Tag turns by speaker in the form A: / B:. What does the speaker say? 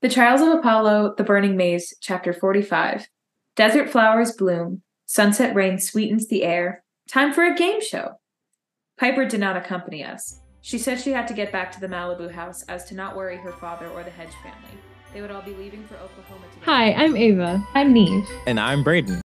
A: The Trials of Apollo, The Burning Maze, Chapter 45. Desert flowers bloom, sunset rain sweetens the air. Time for a game show. Piper did not accompany us. She said she had to get back to the Malibu house as to not worry her father or the Hedge family. They would all be leaving for Oklahoma together.
B: Hi, I'm Ava. I'm Niamh.
C: And I'm Brayden.